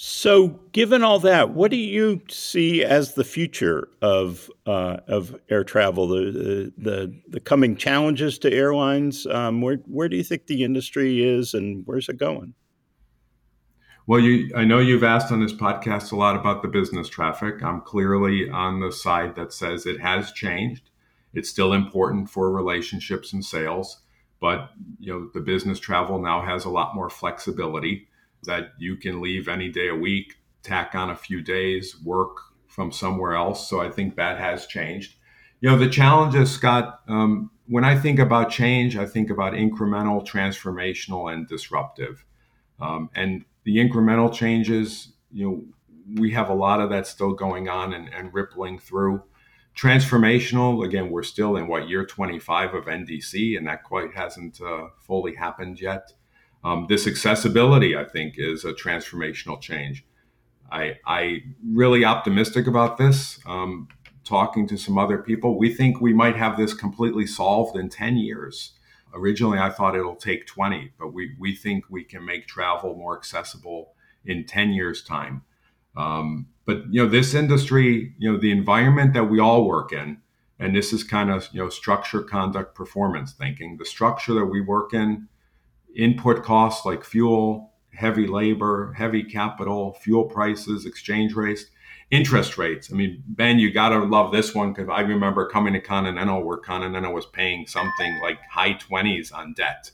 C: So, given all that, what do you see as the future of uh, of air travel? The, the the coming challenges to airlines. Um, where where do you think the industry is, and where's it going?
D: Well, you, I know you've asked on this podcast a lot about the business traffic. I'm clearly on the side that says it has changed. It's still important for relationships and sales, but you know the business travel now has a lot more flexibility that you can leave any day a week, tack on a few days, work from somewhere else. So I think that has changed. You know, the challenges, Scott, um, when I think about change, I think about incremental, transformational, and disruptive. Um, and the incremental changes, you know, we have a lot of that still going on and, and rippling through. Transformational, again, we're still in what year 25 of NDC, and that quite hasn't uh, fully happened yet. Um, this accessibility, I think, is a transformational change. I, I really optimistic about this. Um, talking to some other people, we think we might have this completely solved in 10 years. Originally, I thought it'll take 20, but we, we think we can make travel more accessible in 10 years' time. Um, but you know, this industry, you know, the environment that we all work in, and this is kind of you know structure, conduct, performance thinking. The structure that we work in, input costs like fuel, heavy labor, heavy capital, fuel prices, exchange rates, interest rates. I mean, Ben, you got to love this one because I remember coming to Continental where Continental was paying something like high 20s on debt.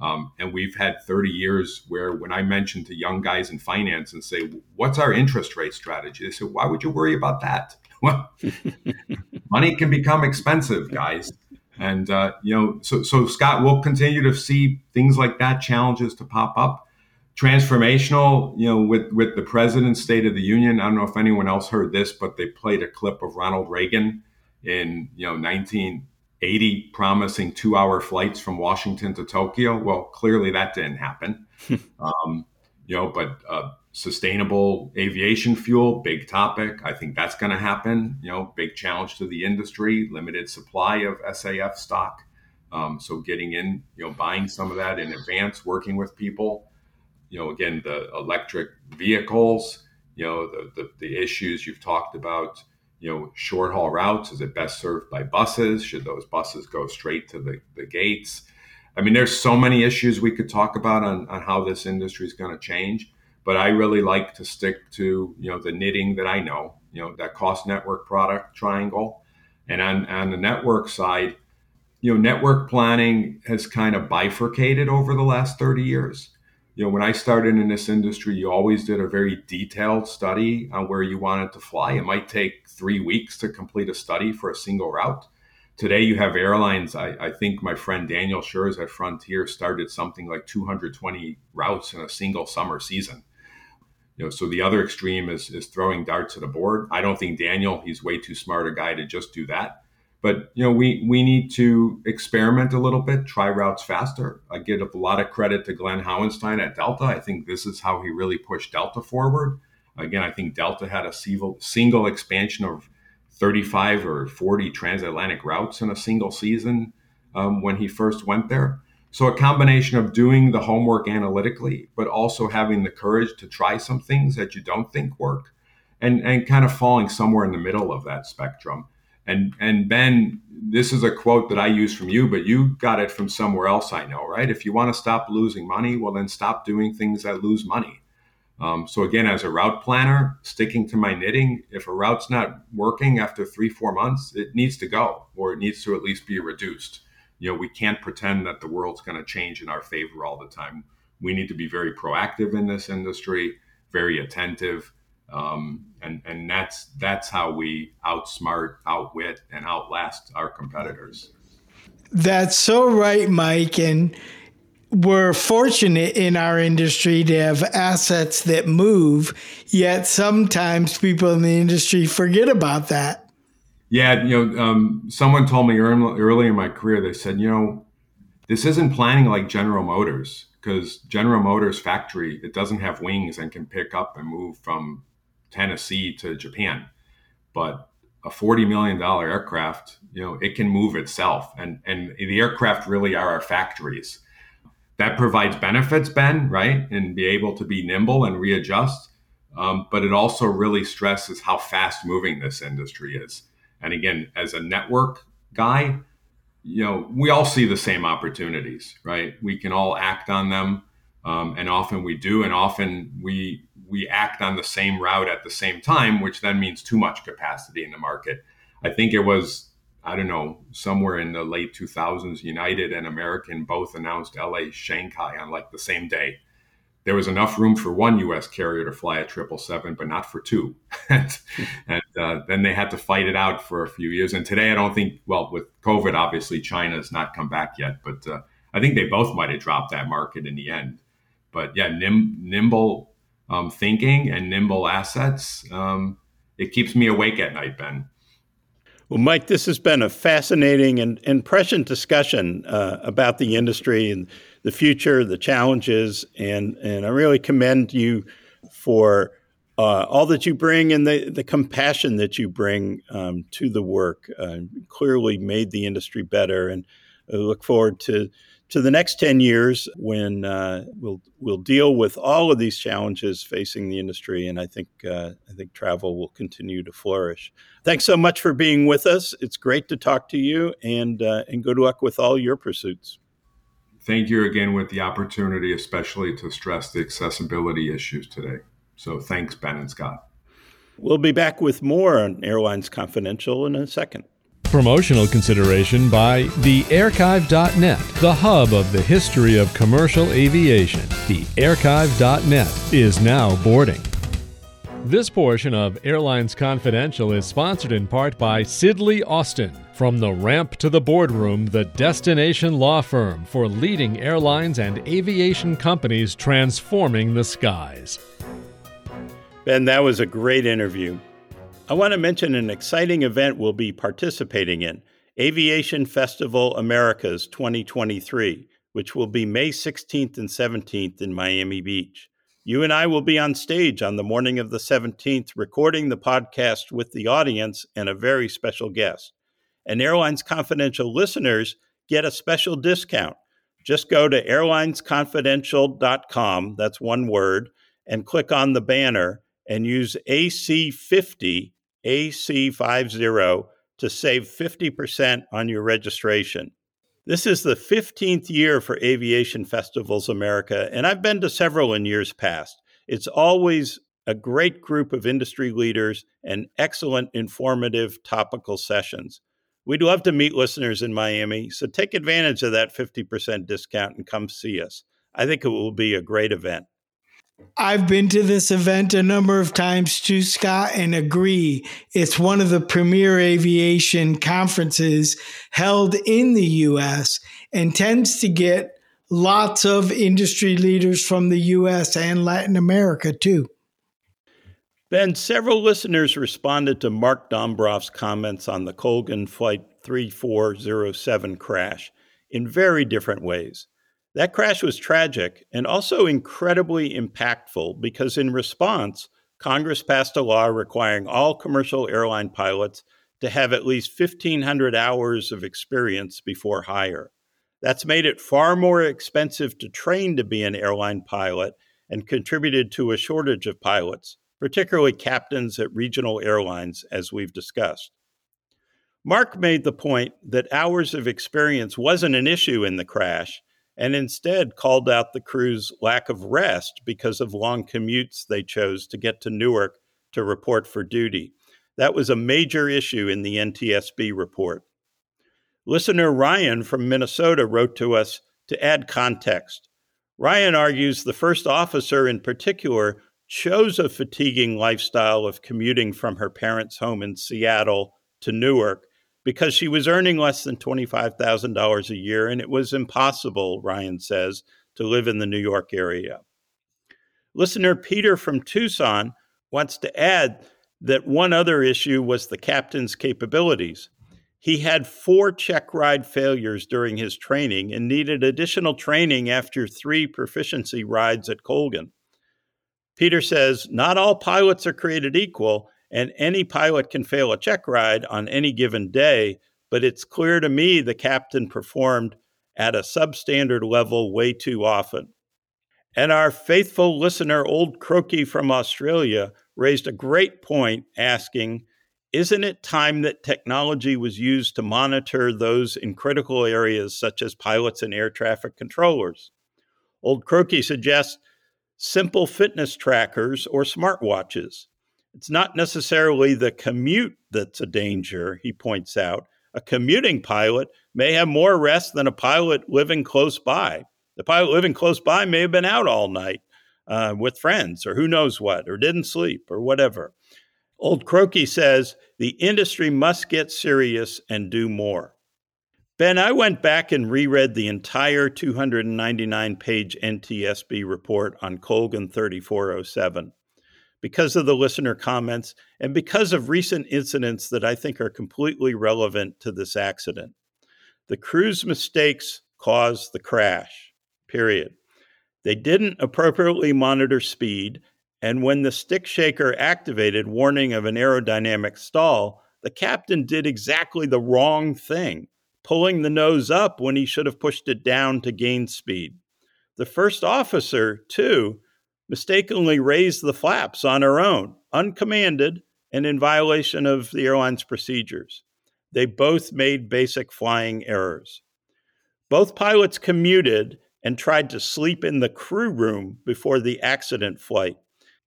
D: Um, and we've had 30 years where when I mention to young guys in finance and say, what's our interest rate strategy? They say, why would you worry about that? Well, money can become expensive, guys. And, uh, you know, so, so Scott, we'll continue to see things like that, challenges to pop up. Transformational, you know, with, with the president's State of the Union. I don't know if anyone else heard this, but they played a clip of Ronald Reagan in, you know, 1980 promising two hour flights from Washington to Tokyo. Well, clearly that didn't happen. um, you know, but uh, sustainable aviation fuel, big topic. I think that's going to happen. You know, big challenge to the industry, limited supply of SAF stock. Um, so getting in, you know, buying some of that in advance, working with people. You know, again, the electric vehicles. You know, the the, the issues you've talked about you know, short haul routes? Is it best served by buses? Should those buses go straight to the, the gates? I mean, there's so many issues we could talk about on, on how this industry is going to change. But I really like to stick to, you know, the knitting that I know, you know, that cost network product triangle. And on, on the network side, you know, network planning has kind of bifurcated over the last 30 years you know, when I started in this industry, you always did a very detailed study on where you wanted to fly. It might take three weeks to complete a study for a single route. Today, you have airlines. I, I think my friend Daniel Shurz at Frontier started something like 220 routes in a single summer season. Know, so the other extreme is is throwing darts at a board. I don't think Daniel, he's way too smart a guy to just do that. But you know, we we need to experiment a little bit, try routes faster. I give a lot of credit to Glenn Hauenstein at Delta. I think this is how he really pushed Delta forward. Again, I think Delta had a single single expansion of 35 or 40 transatlantic routes in a single season um, when he first went there. So a combination of doing the homework analytically, but also having the courage to try some things that you don't think work, and and kind of falling somewhere in the middle of that spectrum. And and Ben, this is a quote that I use from you, but you got it from somewhere else. I know, right? If you want to stop losing money, well, then stop doing things that lose money. Um, so again, as a route planner, sticking to my knitting, if a route's not working after three, four months, it needs to go, or it needs to at least be reduced. You know, we can't pretend that the world's going to change in our favor all the time. We need to be very proactive in this industry, very attentive, um, and and that's that's how we outsmart, outwit, and outlast our competitors.
B: That's so right, Mike. And we're fortunate in our industry to have assets that move. Yet sometimes people in the industry forget about that.
D: Yeah, you know, um, someone told me early, in my career. They said, you know, this isn't planning like General Motors because General Motors factory it doesn't have wings and can pick up and move from Tennessee to Japan. But a $40 million aircraft, you know, it can move itself. And, and the aircraft really are our factories. That provides benefits, Ben, right? And be able to be nimble and readjust. Um, but it also really stresses how fast moving this industry is. And again, as a network guy, you know, we all see the same opportunities, right? We can all act on them. Um, and often we do, and often we we act on the same route at the same time, which then means too much capacity in the market. I think it was I don't know somewhere in the late 2000s, United and American both announced LA Shanghai on like the same day. There was enough room for one U.S. carrier to fly a triple seven, but not for two. and, uh, then they had to fight it out for a few years. And today, I don't think. Well, with COVID, obviously China has not come back yet, but uh, I think they both might have dropped that market in the end but yeah, nim- nimble um, thinking and nimble assets. Um, it keeps me awake at night, Ben.
C: Well, Mike, this has been a fascinating and, and prescient discussion uh, about the industry and the future, the challenges, and, and I really commend you for uh, all that you bring and the, the compassion that you bring um, to the work. Uh, clearly made the industry better, and I look forward to to the next 10 years when uh, we'll we'll deal with all of these challenges facing the industry and I think uh, I think travel will continue to flourish. Thanks so much for being with us. It's great to talk to you and uh, and good luck with all your pursuits.
D: Thank you again with the opportunity especially to stress the accessibility issues today. So thanks Ben and Scott.
C: We'll be back with more on Airlines Confidential in a second.
A: Promotional consideration by thearchive.net, the hub of the history of commercial aviation. Thearchive.net is now boarding. This portion of Airlines Confidential is sponsored in part by Sidley Austin. From the ramp to the boardroom, the destination law firm for leading airlines and aviation companies transforming the skies.
C: Ben, that was a great interview. I want to mention an exciting event we'll be participating in Aviation Festival Americas 2023, which will be May 16th and 17th in Miami Beach. You and I will be on stage on the morning of the 17th, recording the podcast with the audience and a very special guest. And Airlines Confidential listeners get a special discount. Just go to airlinesconfidential.com, that's one word, and click on the banner and use AC50 AC50 to save 50% on your registration. This is the 15th year for Aviation Festivals America, and I've been to several in years past. It's always a great group of industry leaders and excellent, informative, topical sessions. We'd love to meet listeners in Miami, so take advantage of that 50% discount and come see us. I think it will be a great event.
B: I've been to this event a number of times too, Scott, and agree. It's one of the premier aviation conferences held in the U.S. and tends to get lots of industry leaders from the U.S. and Latin America, too.
C: Ben, several listeners responded to Mark Dombroff's comments on the Colgan Flight 3407 crash in very different ways. That crash was tragic and also incredibly impactful because, in response, Congress passed a law requiring all commercial airline pilots to have at least 1,500 hours of experience before hire. That's made it far more expensive to train to be an airline pilot and contributed to a shortage of pilots, particularly captains at regional airlines, as we've discussed. Mark made the point that hours of experience wasn't an issue in the crash and instead called out the crew's lack of rest because of long commutes they chose to get to Newark to report for duty. That was a major issue in the NTSB report. Listener Ryan from Minnesota wrote to us to add context. Ryan argues the first officer in particular chose a fatiguing lifestyle of commuting from her parents' home in Seattle to Newark because she was earning less than $25,000 a year, and it was impossible, Ryan says, to live in the New York area. Listener Peter from Tucson wants to add that one other issue was the captain's capabilities. He had four check ride failures during his training and needed additional training after three proficiency rides at Colgan. Peter says, Not all pilots are created equal, and any pilot can fail a check ride on any given day, but it's clear to me the captain performed at a substandard level way too often. And our faithful listener, Old Croaky from Australia, raised a great point asking, Isn't it time that technology was used to monitor those in critical areas such as pilots and air traffic controllers? Old Croaky suggests simple fitness trackers or smartwatches. It's not necessarily the commute that's a danger, he points out. A commuting pilot may have more rest than a pilot living close by. The pilot living close by may have been out all night uh, with friends or who knows what, or didn't sleep or whatever. Old Croaky says the industry must get serious and do more. Ben, I went back and reread the entire 299 page NTSB report on Colgan 3407. because of the listener comments and because of recent incidents that I think are completely relevant to this accident. The crew's mistakes caused the crash, period. They didn't appropriately monitor speed, and when the stick shaker activated warning of an aerodynamic stall, the captain did exactly the wrong thing, pulling the nose up when he should have pushed it down to gain speed. The first officer, too, mistakenly raised the flaps on her own, uncommanded, and in violation of the airline's procedures. They both made basic flying errors. Both pilots commuted and tried to sleep in the crew room before the accident flight.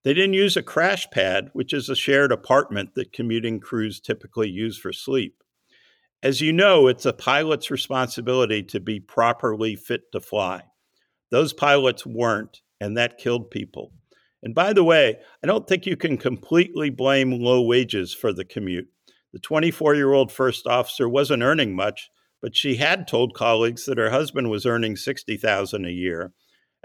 C: They didn't use a crash pad, which is a shared apartment that commuting crews typically use for sleep. As you know, it's a pilot's responsibility to be properly fit to fly. Those pilots weren't, and that killed people. And by the way, I don't think you can completely blame low wages for the commute. The 24 year old first officer wasn't earning much, but she had told colleagues that her husband was earning 60,000 a year.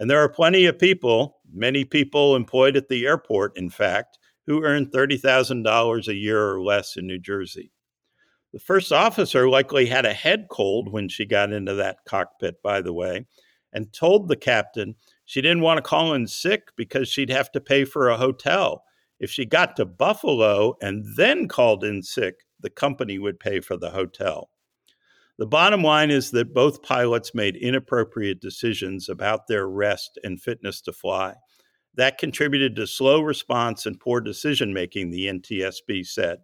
C: And there are plenty of people, many people employed at the airport, in fact, who earn $30,000 a year or less in New Jersey. The first officer likely had a head cold when she got into that cockpit, by the way, and told the captain she didn't want to call in sick because she'd have to pay for a hotel. If she got to Buffalo and then called in sick, the company would pay for the hotel. The bottom line is that both pilots made inappropriate decisions about their rest and fitness to fly. That contributed to slow response and poor decision making, the NTSB said.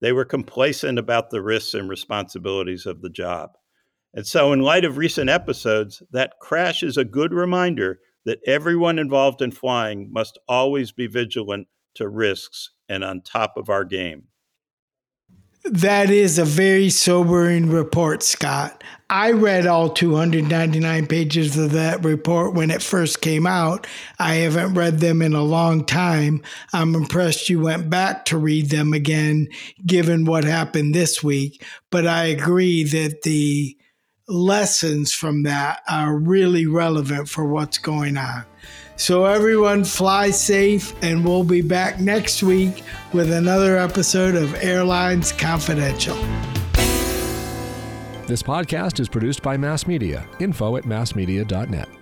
C: They were complacent about the risks and responsibilities of the job. And so, in light of recent episodes, that crash is a good reminder that everyone involved in flying must always be vigilant to risks and on top of our game.
B: That is a very sobering report, Scott. I read all 299 pages of that report when it first came out. I haven't read them in a long time. I'm impressed you went back to read them again, given what happened this week. But I agree that the lessons from that are really relevant for what's going on. So, everyone, fly safe, and we'll be back next week with another episode of Airlines Confidential.
A: This podcast is produced by Mass Media. Info at massmedia.net.